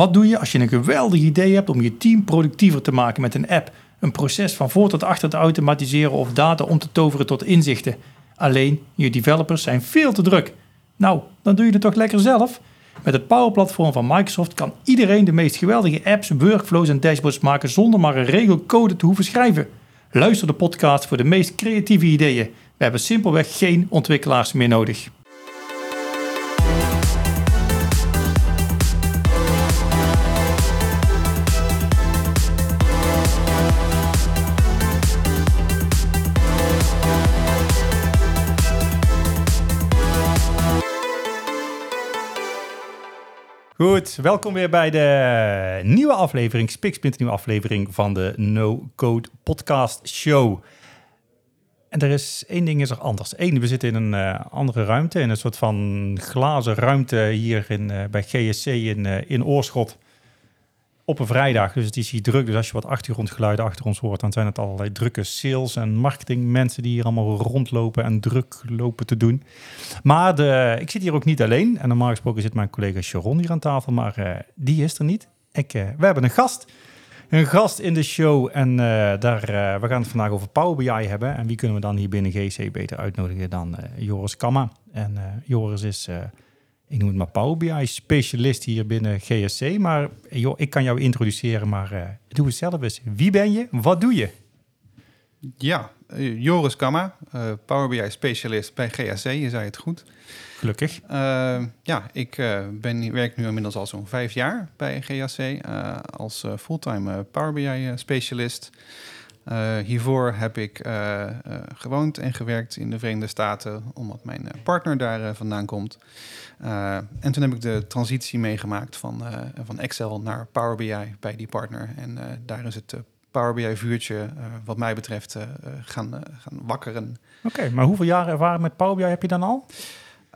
Wat doe je als je een geweldig idee hebt om je team productiever te maken met een app, een proces van voor tot achter te automatiseren of data om te toveren tot inzichten? Alleen, je developers zijn veel te druk. Nou, dan doe je het toch lekker zelf? Met het Power Platform van Microsoft kan iedereen de meest geweldige apps, workflows en dashboards maken zonder maar een regelcode te hoeven schrijven. Luister de podcast voor de meest creatieve ideeën. We hebben simpelweg geen ontwikkelaars meer nodig. Goed, welkom weer bij de nieuwe aflevering, Spikspint nieuwe aflevering van de No Code Podcast Show. En er is één ding is er anders. Eén, we zitten in een uh, andere ruimte, in een soort van glazen ruimte hier in, uh, bij GSC in, uh, in Oorschot op een vrijdag. Dus het is hier druk. Dus als je wat achtergrondgeluiden achter ons hoort, dan zijn het allerlei drukke sales en marketing mensen die hier allemaal rondlopen en druk lopen te doen. Maar de, ik zit hier ook niet alleen. En normaal gesproken zit mijn collega Sharon hier aan tafel, maar uh, die is er niet. Ik, uh, we hebben een gast. Een gast in de show en uh, daar, we gaan het vandaag over Power BI hebben. En wie kunnen we dan hier binnen GC beter uitnodigen dan Joris Kamma. En Joris is ik noem het maar Power BI specialist hier binnen GSC. Maar joh, ik kan jou introduceren, maar uh, doe het zelf eens. Wie ben je? Wat doe je? Ja, uh, Joris Kamma, uh, Power BI specialist bij GSC. Je zei het goed. Gelukkig. ja, ik ben, werk nu inmiddels al zo'n vijf jaar bij GSC als fulltime Power BI specialist. Uh, hiervoor heb ik uh, uh, gewoond en gewerkt in de Verenigde Staten, omdat mijn partner daar vandaan komt. en toen heb ik de transitie meegemaakt van, van Excel naar Power BI bij die partner. En daar is het Power BI vuurtje, wat mij betreft, gaan, gaan wakkeren. Oké, maar hoeveel jaren ervaring met Power BI heb je dan al?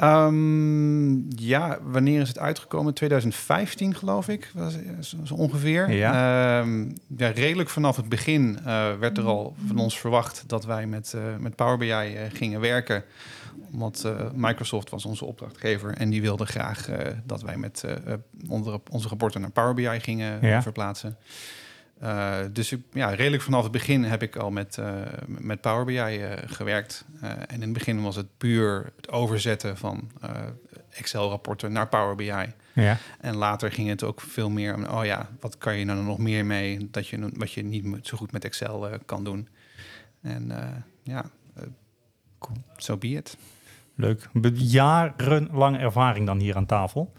Um, ja, wanneer is het uitgekomen? 2015 geloof ik, was, zo ongeveer. Ja. Um, ja, redelijk vanaf het begin uh, werd er al van ons verwacht dat wij met, uh, met Power BI uh, gingen werken. Want Microsoft was onze opdrachtgever en die wilde graag dat wij met onze, onze rapporten naar Power BI gingen ja. verplaatsen. Uh, dus ik, ja, redelijk vanaf het begin heb ik al met, uh, met Power BI uh, gewerkt. en in het begin was het puur het overzetten van Excel-rapporten naar Power BI. Ja. En later ging het ook veel meer om, oh ja, wat kan je nou nog meer mee dat je, wat je niet zo goed met Excel kan doen. En ja, cool. so be it. Leuk. Jarenlang ervaring dan hier aan tafel.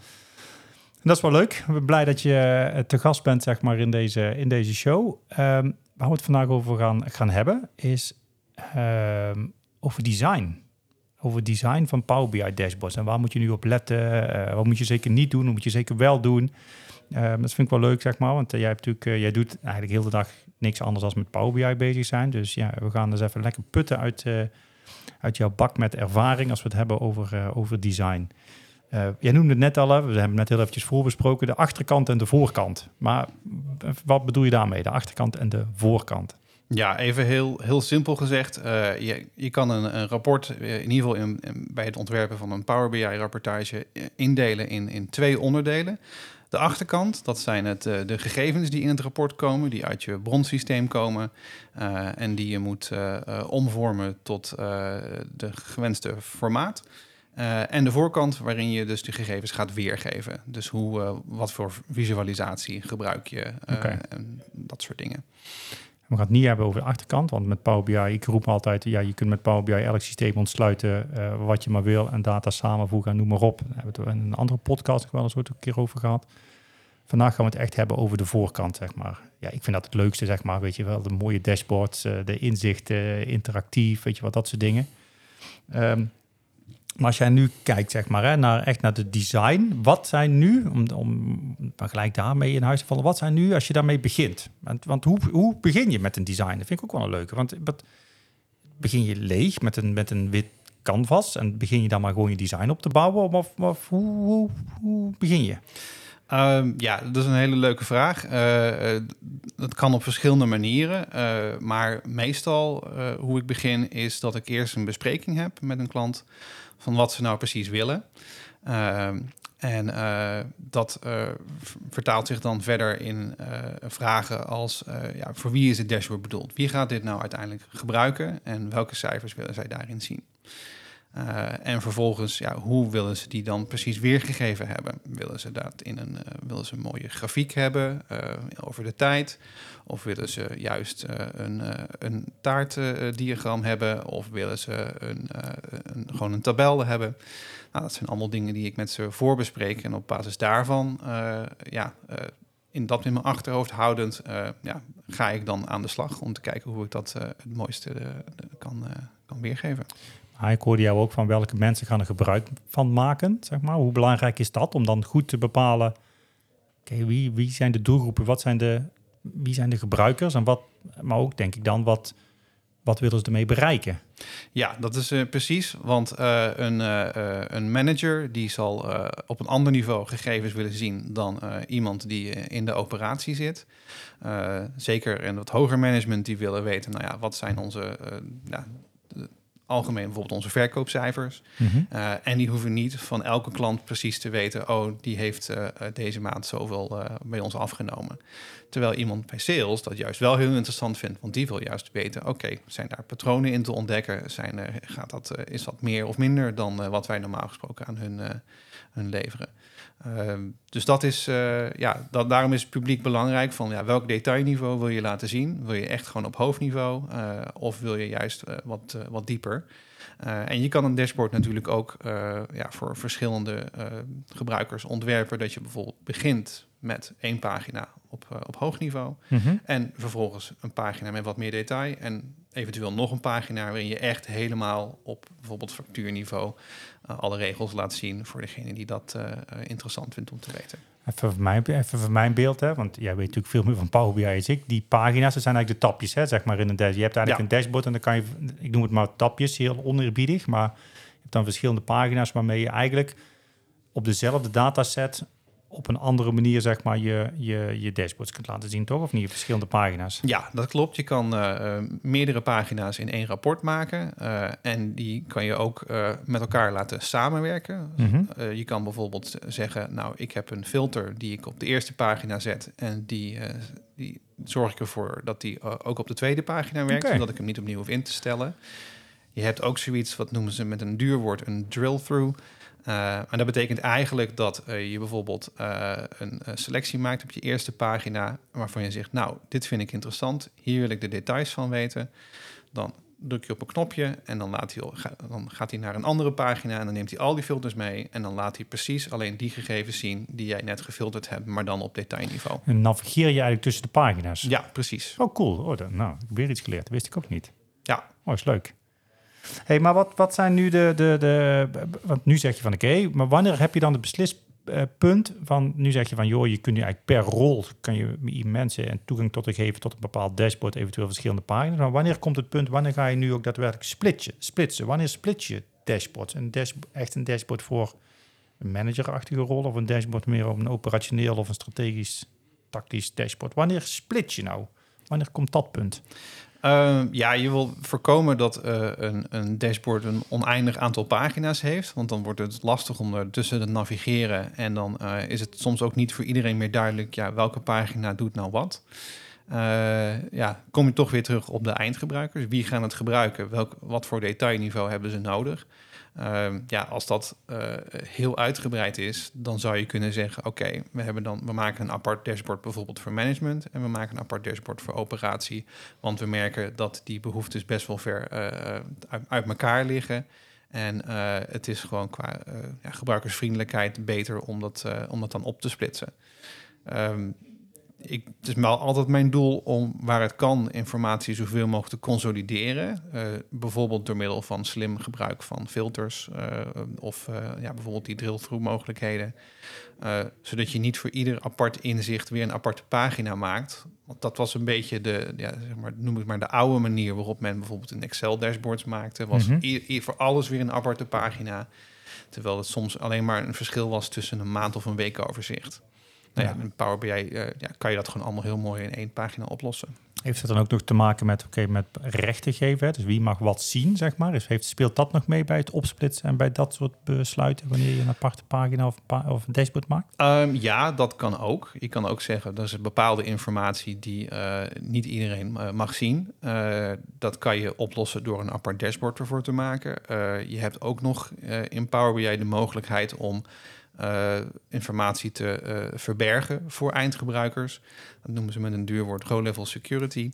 Dat is wel leuk. We blij dat je te gast bent zeg maar, in, deze, in deze show. Um, waar we het vandaag over gaan, gaan hebben, is um, over design. Over design van Power BI dashboards. En waar moet je nu op letten? Uh, wat moet je zeker niet doen? Wat moet je zeker wel doen? Um, dat vind ik wel leuk, zeg maar. Want uh, jij, hebt natuurlijk, jij doet eigenlijk heel de dag niks anders dan met Power BI bezig zijn. Dus ja, we gaan dus even lekker putten uit, uit jouw bak met ervaring als we het hebben over, over design. Uh, jij noemde het net al, we hebben het net heel eventjes voorbesproken, de achterkant en de voorkant. Maar wat bedoel je daarmee, de achterkant en de voorkant? Ja, even heel, heel simpel gezegd. Uh, je, je kan een, een rapport, in ieder geval in, bij het ontwerpen van een Power BI-rapportage, indelen in, in twee onderdelen. De achterkant, dat zijn het, de gegevens die in het rapport komen, die uit je bronsysteem komen en die je moet omvormen tot de gewenste formaat. Uh, en de voorkant waarin je dus de gegevens gaat weergeven. Dus hoe, uh, wat voor visualisatie gebruik je uh, okay. en dat soort dingen. We gaan het niet hebben over de achterkant, want met Power BI, ik roep altijd, ja, je kunt met Power BI elk systeem ontsluiten wat je maar wil en data samenvoegen en noem maar op. Daar hebben we het in een andere podcast nog wel eens een keer over gehad. Vandaag gaan we het echt hebben over de voorkant, zeg maar. Ja, ik vind dat het leukste, zeg maar, weet je wel, de mooie dashboards, de inzichten, interactief, weet je wat, dat soort dingen. Um, maar als jij nu kijkt, zeg maar, hè, naar, echt naar de design, wat zijn nu, om, om gelijk daarmee in huis te vallen, wat zijn nu als je daarmee begint? Want, want hoe, hoe begin je met een design? Dat vind ik ook wel een leuke. Want wat, begin je leeg met een, met een wit canvas en begin je dan maar gewoon je design op te bouwen? Of, of hoe, hoe, hoe begin je? Um, ja, dat is een hele leuke vraag. Uh, uh, dat kan op verschillende manieren. Uh, maar meestal hoe ik begin is dat ik eerst een bespreking heb met een klant van wat ze nou precies willen. Uh, En dat vertaalt zich dan verder in vragen als: ja, voor wie is het dashboard bedoeld? Wie gaat dit nou uiteindelijk gebruiken en welke cijfers willen zij daarin zien? En vervolgens, ja, hoe willen ze die dan precies weergegeven hebben? Willen ze dat in een, willen ze een mooie grafiek hebben over de tijd? Of willen ze juist een, een taartdiagram hebben? Of willen ze een, een, gewoon een tabel hebben? Nou, dat zijn allemaal dingen die ik met ze voorbespreek. En op basis daarvan, ja, in dat in mijn achterhoofd houdend, ja, ga ik dan aan de slag om te kijken hoe ik dat het mooiste kan, kan weergeven. Maar ik hoorde jou ook van welke mensen gaan er gebruik van maken, zeg maar. Hoe belangrijk is dat om dan goed te bepalen, okay, wie, wie zijn de doelgroepen, wat zijn de, wie zijn de gebruikers en wat, maar ook denk ik dan, wat, wat willen ze ermee bereiken? Ja, dat is uh, precies. Want uh, een, uh, een manager die zal op een ander niveau gegevens willen zien dan iemand die in de operatie zit. zeker en wat hoger management die willen weten, nou ja, wat zijn onze nou, algemeen bijvoorbeeld onze verkoopcijfers. Mm en die hoeven niet van elke klant precies te weten, oh, die heeft deze maand zoveel bij ons afgenomen. Terwijl iemand bij sales dat juist wel heel interessant vindt, want die wil juist weten: oké, zijn daar patronen in te ontdekken? Zijn er, gaat dat, is dat meer of minder dan wat wij normaal gesproken aan hun, hun leveren? Ehm, dus dat is, ja, dat, daarom is het publiek belangrijk van ja, welk detailniveau wil je laten zien? Wil je echt gewoon op hoofdniveau of wil je juist wat, wat dieper? en je kan een dashboard natuurlijk ook ja, voor verschillende gebruikers ontwerpen. Dat je bijvoorbeeld begint met één pagina op, uh, op hoog niveau. Mhm. En vervolgens een pagina met wat meer detail. En eventueel nog een pagina waarin je echt helemaal op bijvoorbeeld factuurniveau uh, alle regels laat zien voor degene die dat uh, interessant vindt om te weten. Even voor mijn, even voor mijn beeld, hè, want jij weet natuurlijk veel meer van Power BI als ik. Die pagina's, dat zijn eigenlijk de tapjes, hè, zeg maar in een dashboard. Je hebt eigenlijk een dashboard en dan kan je, ik noem het maar tapjes, heel oneerbiedig, maar je hebt dan verschillende pagina's waarmee je eigenlijk op dezelfde dataset op een andere manier zeg maar je, je, je dashboards kunt laten zien, toch? Of niet? Verschillende pagina's. Ja, dat klopt. Je kan uh, meerdere pagina's in één rapport maken. Uh, en die kan je ook uh, met elkaar laten samenwerken. Mm -hmm. je kan bijvoorbeeld zeggen, nou, ik heb een filter die ik op de eerste pagina zet. En die, die zorg ik ervoor dat die ook op de tweede pagina werkt. Okay. Zodat ik hem niet opnieuw hoef in te stellen. Je hebt ook zoiets, wat noemen ze met een duurwoord, een drill-through. Uh, en dat betekent eigenlijk dat uh, je bijvoorbeeld uh, een selectie maakt op je eerste pagina, waarvan je zegt, nou, dit vind ik interessant, hier wil ik de details van weten. Dan druk je op een knopje en dan, laat hij, dan gaat hij naar een andere pagina en dan neemt hij al die filters mee en dan laat hij precies alleen die gegevens zien die jij net gefilterd hebt, maar dan op detailniveau. En navigeer je eigenlijk tussen de pagina's? Ja, precies. Oh, cool. Oh, dan, nou, weer iets geleerd. Dat wist ik ook niet. Ja. Oh, is leuk hey, maar wat, wat zijn nu de, de, de... Want nu zeg je van oké, maar wanneer heb je dan het beslispunt van... Nu zeg je van joh, je kunt nu eigenlijk per rol... kan je mensen en toegang tot geven tot een bepaald dashboard... eventueel verschillende pagina's. Maar wanneer komt het punt, wanneer ga je nu ook daadwerkelijk splitsen? splitsen? Wanneer split je dashboards? Een dash, echt een dashboard voor een managerachtige rol... of een dashboard meer op een operationeel of een strategisch tactisch dashboard? Wanneer split je nou? Wanneer komt dat punt? Uh, ja, je wil voorkomen dat uh, een, een, dashboard een oneindig aantal pagina's heeft. Want dan wordt het lastig om er tussen te navigeren. En dan uh, is het soms ook niet voor iedereen meer duidelijk ja, welke pagina doet nou wat. ja, kom je toch weer terug op de eindgebruikers. Wie gaan het gebruiken? Welk, wat voor detailniveau hebben ze nodig? Uh, ja, als dat uh, heel uitgebreid is, dan zou je kunnen zeggen: Oké, we hebben dan we maken een apart dashboard bijvoorbeeld voor management en we maken een apart dashboard voor operatie, want we merken dat die behoeftes best wel ver uh, uit, uit, elkaar liggen. En het is gewoon qua ja, gebruikersvriendelijkheid beter om dat, om dat dan op te splitsen. Um, ik, het is wel altijd mijn doel om waar het kan informatie zoveel mogelijk te consolideren. Uh, bijvoorbeeld door middel van slim gebruik van filters uh, of uh, ja, bijvoorbeeld die drill-through mogelijkheden. zodat je niet voor ieder apart inzicht weer een aparte pagina maakt. Want dat was een beetje de, ja, zeg maar, noem ik maar de oude manier waarop men bijvoorbeeld een Excel dashboards maakte. Was mm -hmm. voor alles weer een aparte pagina. Terwijl het soms alleen maar een verschil was tussen een maand of een week overzicht. Nou ja, in Power BI uh, ja, kan je dat gewoon allemaal heel mooi in één pagina oplossen. Heeft het dan ook nog te maken met, oké, met rechten geven? Hè? Dus wie mag wat zien, zeg maar? Dus heeft, speelt dat nog mee bij het opsplitsen en bij dat soort besluiten wanneer je een aparte pagina of, pa of een dashboard maakt? Um, ja, dat kan ook. Je kan ook zeggen, dat is bepaalde informatie die uh, niet iedereen uh, mag zien. Uh, dat kan je oplossen door een apart dashboard ervoor te maken. je hebt ook nog in Power BI de mogelijkheid om uh, informatie te uh, verbergen voor eindgebruikers. Dat noemen ze met een duur woord low-level security.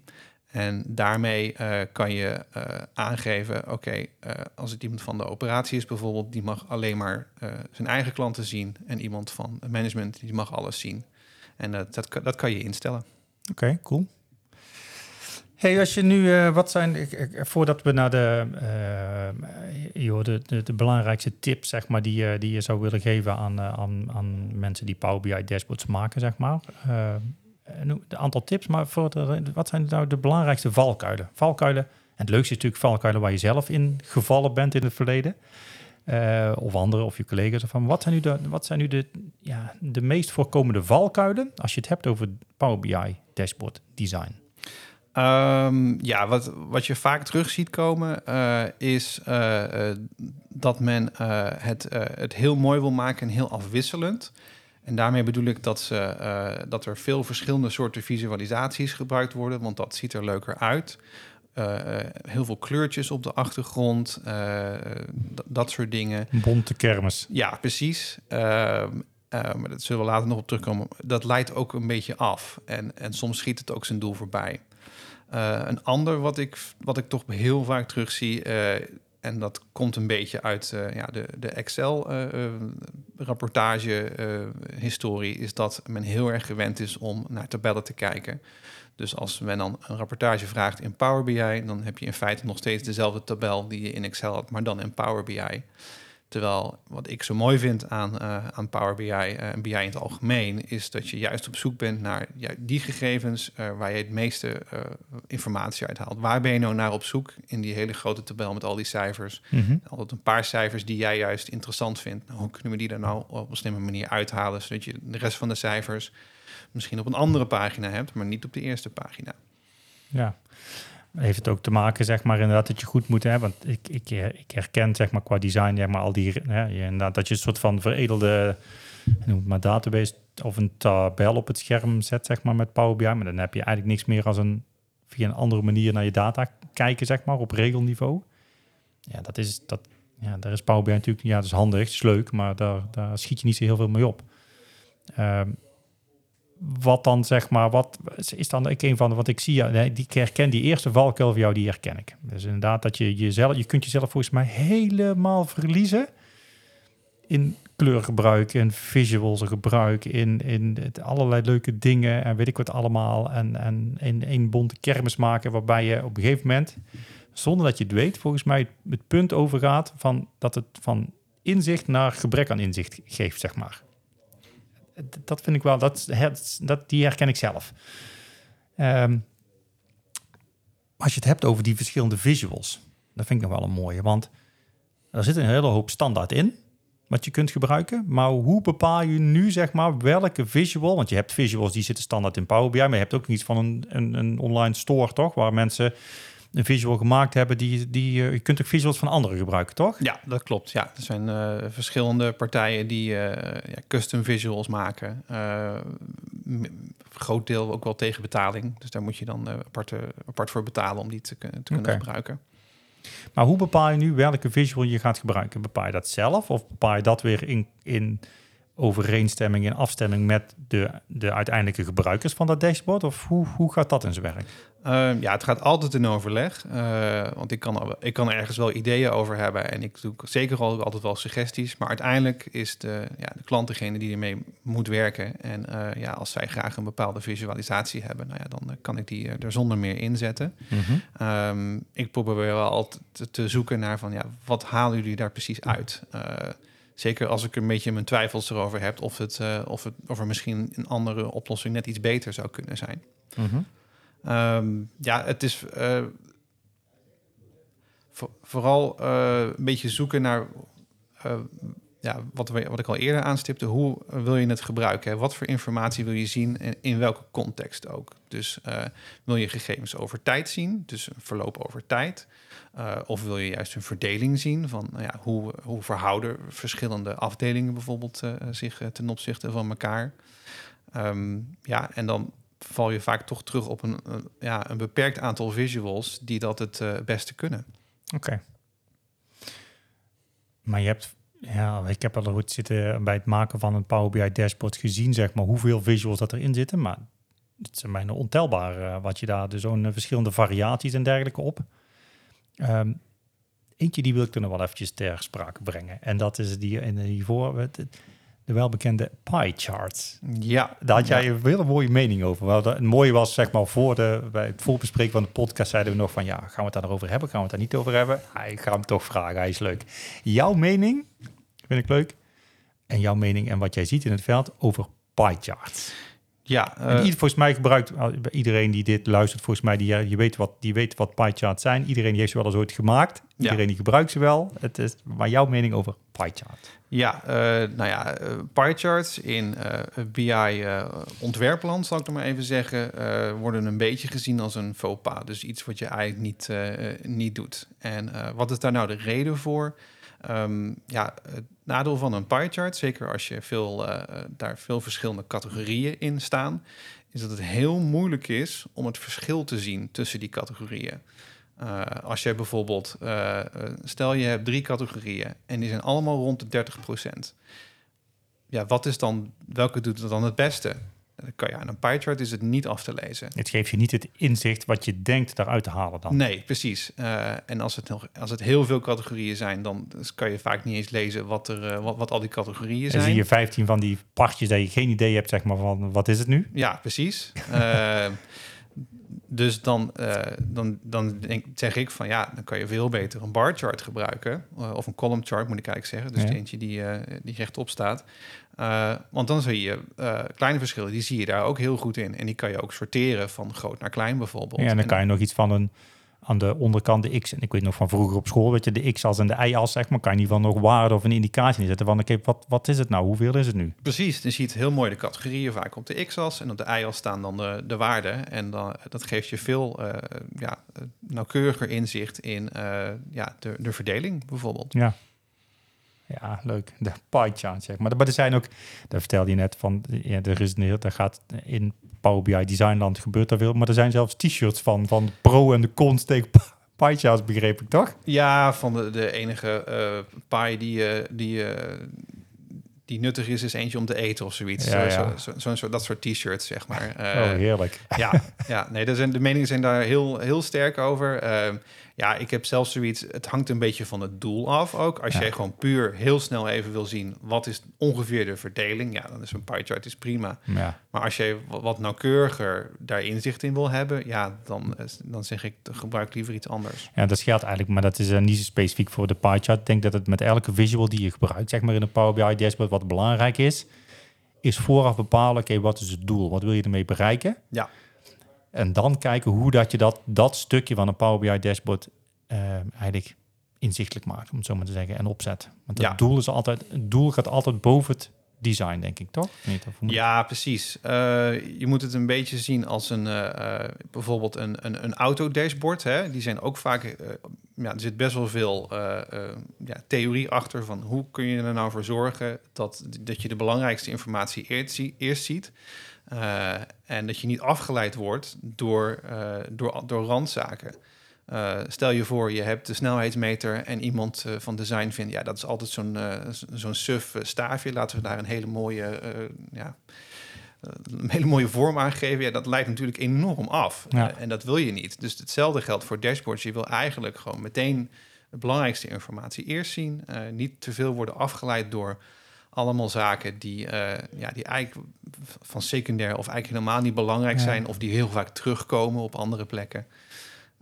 En daarmee uh, kan je aangeven, oké, als het iemand van de operatie is bijvoorbeeld, die mag alleen maar zijn eigen klanten zien. En iemand van management, die mag alles zien. En dat, dat, dat kan je instellen. Oké, cool. Hey, als je nu, uh, wat zijn, ik, voordat we naar de, uh, joh, de, de, belangrijkste tips, zeg maar, die, uh, die je zou willen geven aan, aan, aan mensen die Power BI dashboards maken, zeg maar. een aantal tips, maar voor de, wat zijn nou de belangrijkste valkuilen? Valkuilen, en het leukste is natuurlijk valkuilen waar je zelf in gevallen bent in het verleden. of anderen, of je collega's. Van wat zijn nu de, wat zijn nu de, ja, de meest voorkomende valkuilen als je het hebt over Power BI dashboard design? Um, ja, wat, wat je vaak terug ziet komen uh, is uh, uh, dat men het, het heel mooi wil maken en heel afwisselend. En daarmee bedoel ik dat, ze, dat er veel verschillende soorten visualisaties gebruikt worden, want dat ziet er leuker uit. heel veel kleurtjes op de achtergrond, dat soort dingen. Bonte kermis. Ja, precies. Ehm, maar dat zullen we later nog op terugkomen. Dat leidt ook een beetje af. En, en soms schiet het ook zijn doel voorbij. Uh, een ander wat ik, wat ik toch heel vaak terugzie, uh, en dat komt een beetje uit uh, ja, de, de Excel-rapportage-historie, is dat men heel erg gewend is om naar tabellen te kijken. Dus als men dan een rapportage vraagt in Power BI, dan heb je in feite nog steeds dezelfde tabel die je in Excel had, maar dan in Power BI. Terwijl wat ik zo mooi vind aan, uh, aan Power BI uh, en BI in het algemeen, is dat je juist op zoek bent naar ja, die gegevens uh, waar je het meeste informatie uit haalt. Waar ben je nou naar op zoek in die hele grote tabel met al die cijfers? Mm -hmm. Altijd een paar cijfers die jij juist interessant vindt. Nou, hoe kunnen we die er nou op een slimme manier uithalen, zodat je de rest van de cijfers misschien op een andere pagina hebt, maar niet op de eerste pagina? Ja heeft het ook te maken, zeg maar, inderdaad, dat je goed moet hebben. Want ik, ik, ik herken, zeg maar, qua design, zeg maar, al die, hè, inderdaad, dat je een soort van veredelde, noem maar, database of een tabel op het scherm zet, zeg maar, met Power BI. Maar dan heb je eigenlijk niks meer als een, via een andere manier naar je data kijken, zeg maar, op regelniveau. Ja, dat is, dat, ja, daar is Power BI natuurlijk, ja, dat is handig, het is leuk, maar daar, daar schiet je niet zo heel veel mee op. Um, wat dan zeg maar, wat is dan een van de, wat ik zie, die herken die eerste valkuil van jou, die herken ik. Dus inderdaad dat je jezelf, je kunt jezelf volgens mij helemaal verliezen in kleurgebruik, in visuals gebruik, in, in allerlei leuke dingen en weet ik wat allemaal. En, en in één bonte kermis maken waarbij je op een gegeven moment, zonder dat je het weet, volgens mij het punt overgaat van dat het van inzicht naar gebrek aan inzicht geeft, zeg maar dat vind ik wel, dat, dat, die herken ik zelf. Um, als je het hebt over die verschillende visuals, dat vind ik nog wel een mooie. Want er zit een hele hoop standaard in, wat je kunt gebruiken. Maar hoe bepaal je nu, zeg maar, welke visual? Want je hebt visuals die zitten standaard in Power BI, maar je hebt ook iets van een, een, een online store, toch? Waar mensen een visual gemaakt hebben, die, die, uh, je kunt ook visuals van anderen gebruiken, toch? Ja, dat klopt. Ja, er zijn uh, verschillende partijen die uh, ja, custom visuals maken. groot deel ook wel tegen betaling. Dus daar moet je dan apart, apart voor betalen om die te, te kunnen okay. gebruiken. Maar hoe bepaal je nu welke visual je gaat gebruiken? Bepaal je dat zelf of bepaal je dat weer in, in overeenstemming en afstemming met de, de uiteindelijke gebruikers van dat dashboard? Of hoe, hoe gaat dat in zijn werk? Uh, ja, het gaat altijd in overleg. Uh, want ik kan, ik kan ergens wel ideeën over hebben. En ik doe zeker al, altijd wel suggesties. Maar uiteindelijk is de, ja, de klant degene die ermee moet werken. En uh, ja, als zij graag een bepaalde visualisatie hebben, nou ja, dan kan ik die er zonder meer inzetten. Mm -hmm. um, ik probeer wel altijd te, te, zoeken naar van ja, wat halen jullie daar precies uit? Zeker als ik een beetje mijn twijfels erover heb of, het, uh, of, het, of er misschien een andere oplossing net iets beter zou kunnen zijn. Mm -hmm. um, ja, het is uh, voor, vooral uh, een beetje zoeken naar ja, wat, we- wat ik al eerder aanstipte, hoe wil je het gebruiken? Wat voor informatie wil je zien en in welke context ook? Dus eh, wil je gegevens over tijd zien, dus een verloop over tijd? Eh, of wil je juist een verdeling zien van nou ja, hoe, hoe verhouden verschillende afdelingen bijvoorbeeld eh, zich ten opzichte van elkaar? Ehm, ja, en dan val je vaak toch terug op een, ja, een beperkt aantal visuals die dat het beste kunnen. Oké. Maar je hebt, ja, ik heb al ooit zitten bij het maken van een Power BI dashboard gezien, zeg maar, hoeveel visuals dat erin zitten. Maar het zijn bijna ontelbaar eh, wat je daar, dus zo'n eh, verschillende variaties en dergelijke op. Ehm, eentje die wil ik er nog wel eventjes ter sprake brengen. En dat is die, en hiervoor, het- het- de welbekende pie charts. Ja, Daar had jij ja. een hele mooie mening over. Wel, dat- Het mooie was, zeg maar, voor de, bij het voorbespreken van de podcast zeiden we nog van, ja, gaan we het daarover hebben? Gaan we het daar niet over hebben? Ja, ik ga hem toch vragen, hij is leuk. Jouw mening, vind ik leuk. En jouw mening en wat jij ziet in het veld over pie charts. Ja eh, ieder, volgens mij gebruikt, uh, iedereen die dit luistert, volgens mij, die, uh, je weet wat, die weet wat pie charts zijn. Iedereen die heeft ze wel eens ooit gemaakt. Iedereen die gebruikt ze wel. Het is, maar jouw mening over pie chart. Ja, eh, nou ja, eh, pie charts in eh BI eh, ontwerpland, zal ik er maar even zeggen, eh, worden een beetje gezien als een faux pas. Dus iets wat je eigenlijk niet, eh, eh, niet doet. En eh, wat is daar nou de reden voor? Ehm, ja, het nadeel van een pie chart, zeker als je veel, eh, daar veel verschillende categorieën in staan, is dat het heel moeilijk is om het verschil te zien tussen die categorieën. Uh, als je bijvoorbeeld, uh, stel je hebt drie categorieën en die zijn allemaal rond de 30%. Ja, wat is dan, welke doet het dan het beste? Dan kan je aan een pie chart is het niet af te lezen. Het geeft je niet het inzicht wat je denkt daaruit te halen dan. Nee, precies. Uh, en als het, nog, als het heel veel categorieën zijn, dan kan je vaak niet eens lezen wat, er, uh, wat, wat al die categorieën zijn. En zie je 15 van die partjes dat je geen idee hebt, zeg maar, van wat is het nu? Ja, precies. uh, dus dan, dan, dan denk, zeg ik van ja, dan kan je veel beter een bar chart gebruiken. Of een column chart moet ik eigenlijk zeggen. Dus Ja. eentje die, die rechtop staat. Uh, want dan zie je kleine verschillen, die zie je daar ook heel goed in. En die kan je ook sorteren van groot naar klein bijvoorbeeld. Ja, en dan kan je nog iets van een aan de onderkant de x. En ik weet nog van vroeger op school, weet je, de x-as en de y-as, zeg maar, kan je in ieder geval nog waarde of een indicatie neerzetten van, oké, wat, wat is het nou? Hoeveel is het nu? Precies, dan zie je het heel mooi de categorieën vaak op de x-as en op de y-as staan dan de, de waarden. En dan, dat geeft je veel uh, ja, nauwkeuriger inzicht in uh, ja, de, de verdeling bijvoorbeeld. Ja. Ja, leuk. De pie chart, zeg maar. Maar er zijn ook, daar vertelde je net van, ja, er is een heel, daar gaat in Power BI Designland gebeurt daar veel, maar er zijn zelfs t-shirts van, van de pro en de cons tegen pie charts, begreep ik toch? Ja, van de, de enige uh, pie die, uh, die, uh, die nuttig is, is eentje om te eten of zoiets. Ja, ja. Zo, zo, zo, dat soort t-shirts, zeg maar. oh, heerlijk. ja, ja, nee, er zijn, de meningen zijn daar heel, heel sterk over. Ja, ik heb zelfs zoiets, het hangt een beetje van het doel af ook. Als Ja. jij gewoon puur heel snel even wil zien, wat is ongeveer de verdeling? Ja, dan is een pie chart is prima. Ja. Maar als je wat, nauwkeuriger daar inzicht in wil hebben, ja, dan, eh, dan zeg ik, gebruik liever iets anders. Ja, dat geldt eigenlijk, maar dat is uh, niet zo specifiek voor de pie chart. Ik denk dat het met elke visual die je gebruikt, zeg maar in een Power BI dashboard, wat belangrijk is, is vooraf bepalen, oké, wat is het doel? Wat wil je ermee bereiken? Ja. En dan kijken hoe dat je dat, dat stukje van een Power BI dashboard uh, eigenlijk inzichtelijk maakt, om het zo maar te zeggen, en opzet. Want het Ja. doel is altijd, het doel gaat altijd boven het design, denk ik, toch? Niet, Ja, precies. Uh, je moet het een beetje zien als een, uh, uh, bijvoorbeeld een, een, een autodashboard. Hè? Die zijn ook vaak, uh, ja, er zit best wel veel ja, theorie achter van hoe kun je er nou voor zorgen dat, dat je de belangrijkste informatie eerst, eerst ziet. Uh, en dat je niet afgeleid wordt door, uh, door, door randzaken. Uh, stel je voor, je hebt de snelheidsmeter en iemand van design vindt, ja, dat is altijd zo'n zo'n suf staafje. Laten we daar een hele mooie, ja, een hele mooie vorm aan geven. Ja, dat leidt natuurlijk enorm af. Ja. en dat wil je niet. Dus hetzelfde geldt voor dashboards. Je wil eigenlijk gewoon meteen de belangrijkste informatie eerst zien. Niet te veel worden afgeleid door allemaal zaken die, uh, ja, die eigenlijk van secundair of eigenlijk helemaal niet belangrijk Ja. zijn. Of die heel vaak terugkomen op andere plekken.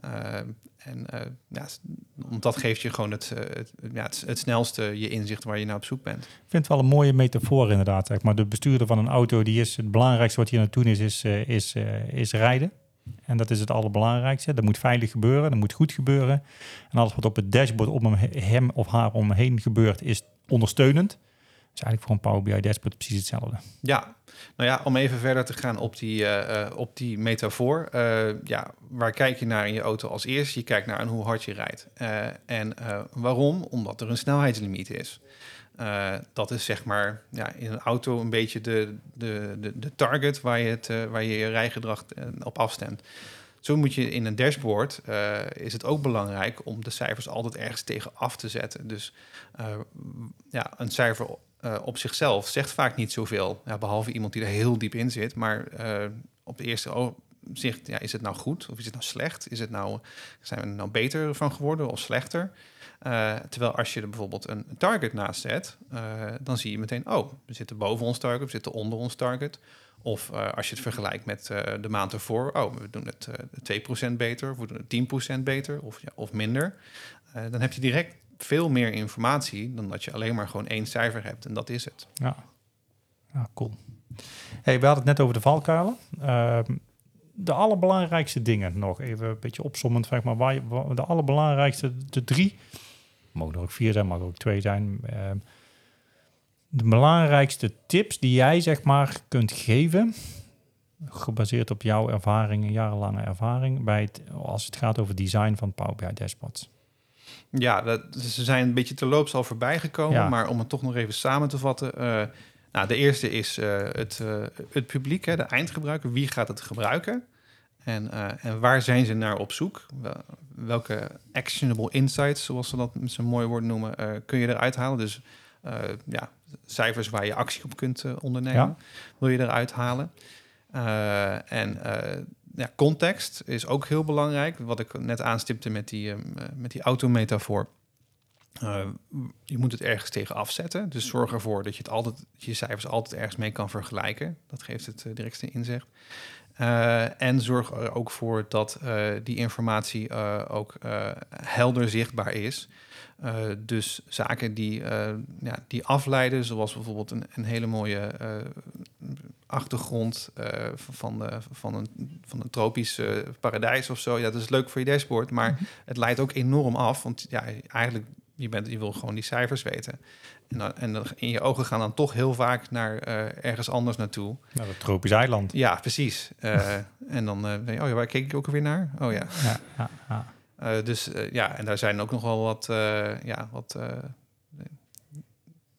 Uh, en uh, ja, want dat geeft je gewoon het, het, ja, het, het, snelste je inzicht waar je naar op zoek bent. Ik vind het wel een mooie metafoor inderdaad. Zeg maar. De bestuurder van een auto, die is het belangrijkste wat hier naartoe is, is, uh, is, uh, is rijden. En dat is het allerbelangrijkste. Dat moet veilig gebeuren, dat moet goed gebeuren. En alles wat op het dashboard om hem, hem of haar omheen gebeurt, is ondersteunend. Eigenlijk voor een Power BI dashboard precies hetzelfde. Ja, nou ja, om even verder te gaan op die, eh, eh, op die metafoor. Eh, ja, waar kijk je naar in je auto als eerste? Je kijkt naar hoe hard je rijdt. En waarom? Omdat er een snelheidslimiet is. Dat is zeg maar ja, in een auto een beetje de, de, de, de target waar je, het, waar je je rijgedrag op afstemt. Zo moet je in een dashboard, is het ook belangrijk om de cijfers altijd ergens tegen af te zetten. Dus ja, een cijfer eh, op zichzelf zegt vaak niet zoveel. Ja, behalve iemand die er heel diep in zit. Maar eh, op de eerste opzicht, ja, is het nou goed of is het nou slecht? Is het nou, zijn we er nou beter van geworden of slechter? Eh, terwijl als je er bijvoorbeeld een target naast zet, dan zie je meteen, oh, we zitten boven ons target, we zitten onder ons target. Of als je het vergelijkt met de maand ervoor, oh, we doen het eh 2% beter, of we doen het 10% beter, of, ja, of minder. Dan heb je direct veel meer informatie dan dat je alleen maar gewoon één cijfer hebt en dat is het. Ja, cool. Hey, we hadden het net over de valkuilen. Ehm, de allerbelangrijkste dingen nog, even een beetje opzommend, zeg maar, waar de allerbelangrijkste, de drie, mogen er ook vier zijn, mag ook twee zijn. Ehm, de belangrijkste tips die jij, zeg maar, kunt geven, gebaseerd op jouw ervaring, jarenlange ervaring, bij het, als het gaat over design van Power BI dashboards. Ja, dat, ze zijn een beetje terloops al voorbij gekomen, Ja. maar om het toch nog even samen te vatten. eh, nou, de eerste is eh, het, eh, het publiek, hè, de eindgebruiker. Wie gaat het gebruiken? En, en waar zijn ze naar op zoek? Wel- Welke actionable insights, zoals ze dat met zo'n mooi woord noemen, kun je eruit halen? Dus ja, cijfers waar je actie op kunt ondernemen, Ja. wil je eruit halen. En ja, context is ook heel belangrijk. Wat ik net aanstipte met die, ehm, eh, met die autometafoor. Eh, je moet het ergens tegen afzetten. Dus zorg ervoor dat je, het altijd, je cijfers altijd ergens mee kan vergelijken. Dat geeft het eh, directste inzicht. En zorg er ook voor dat die informatie ook helder zichtbaar is. Eh, dus zaken die, eh, ja, die afleiden, zoals bijvoorbeeld een, een hele mooie eh, achtergrond van, de, van, een, van een tropisch paradijs of zo. Ja, dat is leuk voor je dashboard, maar Mhm. het leidt ook enorm af. Want ja, eigenlijk, je, bent, je wil gewoon die cijfers weten. En, dan, en dan in je ogen gaan dan toch heel vaak naar ergens anders naartoe. Nou, dat tropisch eiland. Ja, precies. En dan ben je, oh ja, waar keek ik ook alweer naar? Oh ja. Ja, ja, ja. Eh, dus eh, ja, en daar zijn ook nog wel wat, eh, ja, wat,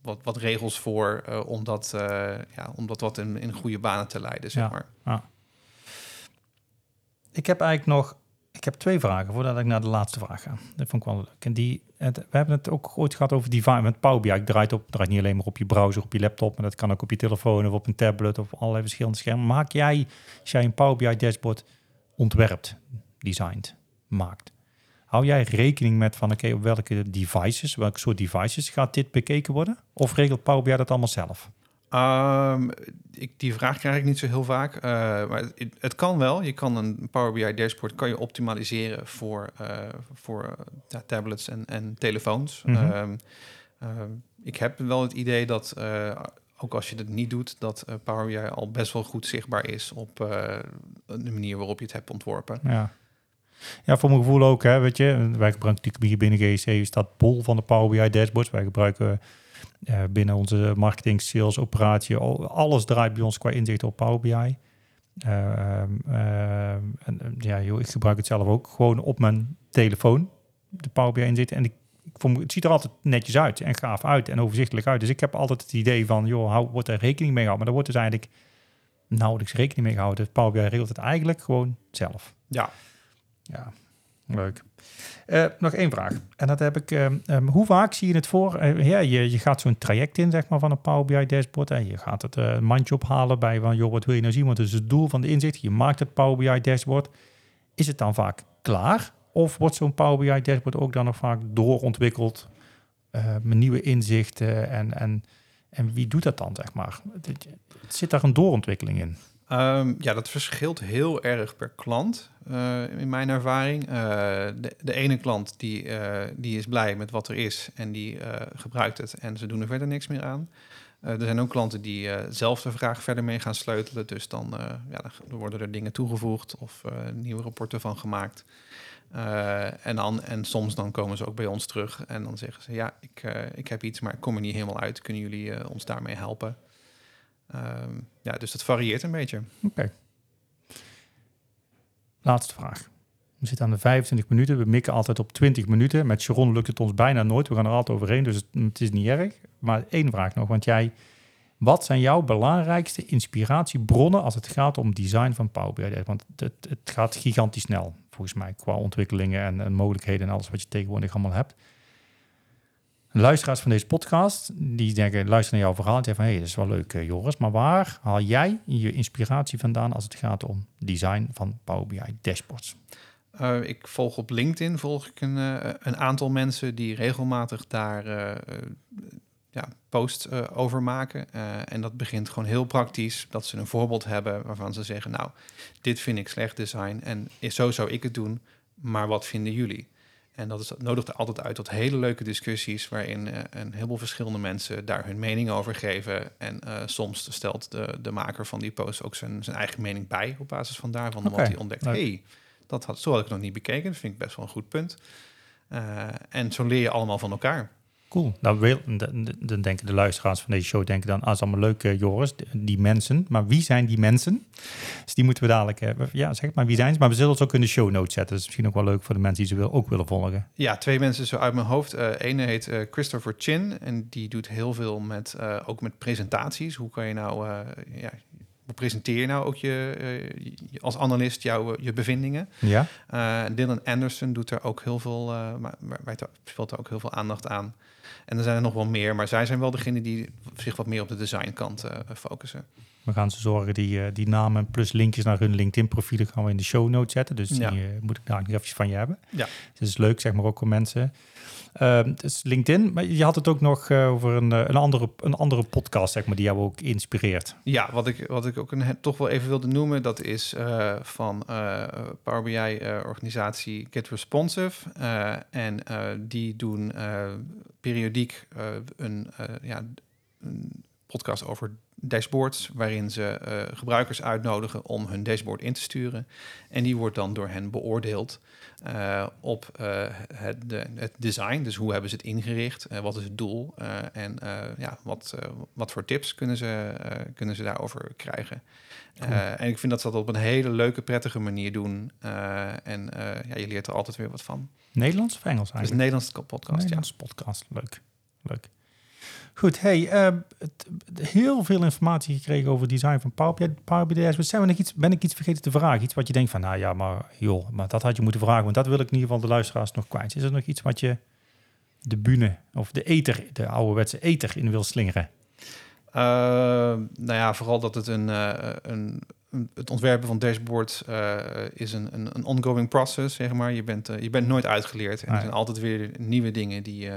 wat, wat regels voor om, dat, ja, om dat wat in, in goede banen te leiden, zeg Ja. maar. Ik heb eigenlijk nog ik heb twee vragen voordat ik naar de laatste vraag ga. Dat vond ik wel leuk. En die, het, we hebben het ook ooit gehad over design. Met Power BI draait, op, draait niet alleen maar op je browser, op je laptop, maar dat kan ook op je telefoon of op een tablet of allerlei verschillende schermen. Maak jij, als jij een Power BI dashboard ontwerpt, designt, maakt, hou jij rekening met van oké, op welke devices, welke soort devices gaat dit bekeken worden? Of regelt Power BI dat allemaal zelf? Ehm, ik, die vraag krijg ik niet zo heel vaak. eh, maar het, het kan wel. Je kan een Power BI dashboard kan je optimaliseren voor, eh, voor tablets en, en telefoons. Mhm. Ehm, ehm, ik heb wel het idee dat, eh, ook als je dat niet doet, dat Power BI al best wel goed zichtbaar is op de manier waarop je het hebt ontworpen. Ja. Ja, voor mijn gevoel ook, hè, weet je. Wij gebruiken natuurlijk hier binnen GEC is dat bol van de Power BI dashboards. Wij gebruiken eh, binnen onze marketing, sales, operatie, al- alles draait bij ons qua inzicht op Power BI. Eh, eh, ja, joh, ik gebruik het zelf ook gewoon op mijn telefoon, de Power BI inzicht. En ik, ik vond, het ziet er altijd netjes uit en gaaf uit en overzichtelijk uit. Dus ik heb altijd het idee van, joh, hou, wordt er rekening mee gehouden. Maar daar wordt dus eigenlijk nauwelijks rekening mee gehouden. Power BI regelt het eigenlijk gewoon zelf. Ja, Ja, leuk. Eh, nog één vraag. En dat heb ik. ehm, ehm, hoe vaak zie je het voor? Eh, ja, je, je gaat zo'n traject in, zeg maar, van een Power BI dashboard. En je gaat het eh, mandje ophalen bij van, joh, wat wil je nou zien? Want het is het doel van de inzicht. Je maakt het Power BI dashboard. Is het dan vaak klaar? Of wordt zo'n Power BI dashboard ook dan nog vaak doorontwikkeld? eh, met nieuwe inzichten en, en, en wie doet dat dan, zeg maar? Zit daar een doorontwikkeling in? Ehm, ja, dat verschilt heel erg per klant, eh, in mijn ervaring. Eh, de, ene klant die, eh, die is blij met wat er is en die gebruikt het en ze doen er verder niks meer aan. Er zijn ook klanten die zelf de vraag verder mee gaan sleutelen. Dus dan, ja, worden er dingen toegevoegd of nieuwe rapporten van gemaakt. en, dan, en soms dan komen ze ook bij ons terug en dan zeggen ze... ja, ik, ik heb iets, maar ik kom er niet helemaal uit. Kunnen jullie ons daarmee helpen? Ehm, ja, dus dat varieert een beetje. Oké. Laatste vraag. We zitten aan de 25 minuten. We mikken altijd op 20 minuten. Met Sharon lukt het ons bijna nooit. We gaan er altijd overheen, dus het, is niet erg. Maar één vraag nog, want jij... Wat zijn jouw belangrijkste inspiratiebronnen als het gaat om design van Power BI? Want het, het gaat gigantisch snel, volgens mij, qua ontwikkelingen en, en, mogelijkheden en alles wat je tegenwoordig allemaal hebt. Luisteraars van deze podcast, die denken, luister naar jouw verhaal en zeggen van, hé, hey, dat is wel leuk eh, Joris, maar waar haal jij je inspiratie vandaan als het gaat om design van Power BI dashboards? Uh, ik volg op LinkedIn volg ik een, uh, een aantal mensen die regelmatig daar ja, posts over maken. en dat begint gewoon heel praktisch. Dat ze een voorbeeld hebben waarvan ze zeggen: Nou, dit vind ik slecht design en zo zou ik het doen. Maar wat vinden jullie? En dat, is, dat nodigt er altijd uit tot hele leuke discussies waarin een heleboel verschillende mensen daar hun mening over geven. En soms stelt de, de maker van die post ook zijn, zijn eigen mening bij op basis van daarvan. Okay. Omdat hij ontdekt, hey, dat had, zo had ik nog niet bekeken. Dat vind ik best wel een goed punt. Uh, en zo leer je allemaal van elkaar. Cool. Nou, wil, dan denken de luisteraars van deze show denken dan, ah, is allemaal leuk, uh, Joris, die mensen. Maar wie zijn die mensen? Dus die moeten we dadelijk, hebben. ja, zeg maar, wie zijn ze? Maar we zullen het ook in de show notes zetten. Dat is misschien ook wel leuk voor de mensen die ze wil, ook willen volgen. Ja, twee mensen zo uit mijn hoofd. Uh, ene heet uh, Christopher Chin en die doet heel veel met, ook met presentaties. Hoe kan je nou ja, presenteer je nou ook je, als analist jouw je bevindingen? Ja. Dylan Anderson doet er ook heel veel, uh, maar, maar speelt er ook heel veel aandacht aan. En er zijn er nog wel meer, maar zij zijn wel degene die zich wat meer op de designkant focussen. We gaan ze zorgen, die, die namen plus linkjes naar hun LinkedIn-profielen gaan we in de show notes zetten. Dus die moet ik daar nog even van je hebben. Ja. Dus het is leuk, zeg maar, ook voor mensen uh, dus LinkedIn, maar je had het ook nog uh, over een, uh, een, andere, een andere podcast, zeg maar, die jou ook inspireert. Ja, wat ik, wat ik ook een, toch wel even wilde noemen, dat is uh, van Power BI-organisatie Get Responsive. en die doen periodiek een, ja, een podcast over dashboards, waarin ze gebruikers uitnodigen om hun dashboard in te sturen. En die wordt dan door hen beoordeeld. Uh, op uh, het, de, het, design. Dus hoe hebben ze het ingericht? Wat is het doel? en ja, wat, wat voor tips kunnen ze, kunnen ze daarover krijgen? en ik vind dat ze dat op een hele leuke, prettige manier doen. en ja, je leert er altijd weer wat van. Nederlands of Engels eigenlijk? Een Nederlands podcast, Nederlands ja. podcast, leuk. Leuk. Goed, hey, uh, heel veel informatie gekregen over design van Power BI. Power zijn we nog iets, ben ik iets vergeten te vragen? Iets wat je denkt van, nou ja, maar joh, maar dat had je moeten vragen, want dat wil ik in ieder geval de luisteraars nog kwijt. Is er nog iets wat je de bühne of de eter, de ouderwetse eter in wil slingeren? Uh, nou ja, vooral dat het een, uh, een het ontwerpen van dashboards uh, is een, een, een, ongoing process, zeg maar. Je bent, uh, je bent nooit uitgeleerd. En er zijn altijd weer nieuwe dingen die, uh,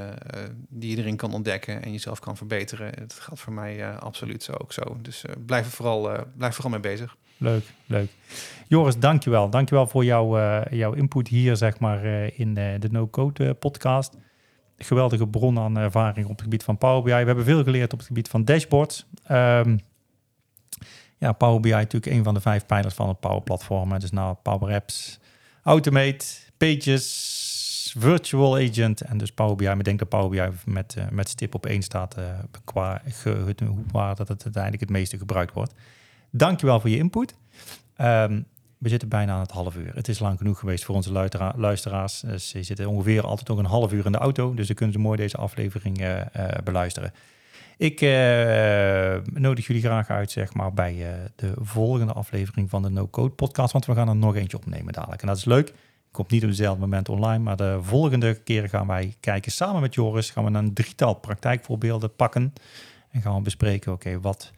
die je erin kan ontdekken en jezelf kan verbeteren. Het gaat voor mij absoluut zo ook zo. Dus blijf, er vooral, blijf vooral mee bezig. Leuk, leuk. Joris, dankjewel. Dankjewel voor jouw, jouw input hier, zeg maar, in de No-Code podcast. Geweldige bron aan ervaring op het gebied van Power BI. We hebben veel geleerd op het gebied van dashboards. Um, ja, Power BI natuurlijk een van de vijf pijlers van het Power Platform. Dus nou Power Apps, Automate, Pages, Virtual Agent en dus Power BI. Ik denk Power BI met, uh, met stip op één staat uh, qua waar dat het uiteindelijk het meeste gebruikt wordt. Dankjewel voor je input. Um, we zitten bijna aan het half uur. Het is lang genoeg geweest voor onze luisteraars. ze zitten ongeveer altijd nog een half uur in de auto, dus dan kunnen ze mooi deze aflevering beluisteren. Ik uh, nodig jullie graag uit zeg maar, bij uh, de volgende aflevering van de No Code podcast. Want we gaan er nog eentje opnemen dadelijk. En dat is leuk. Komt niet op hetzelfde moment online. Maar de volgende keren gaan wij kijken samen met Joris. Gaan we een drietal praktijkvoorbeelden pakken. En gaan we bespreken, oké, wat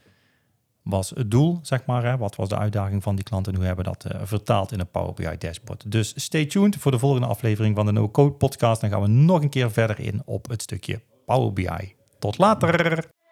was het doel, zeg maar. Hè? Wat was de uitdaging van die klant en hoe hebben we dat uh, vertaald in een Power BI dashboard. Dus stay tuned voor de volgende aflevering van de No Code podcast. Dan gaan we nog een keer verder in op het stukje Power BI. Tot later!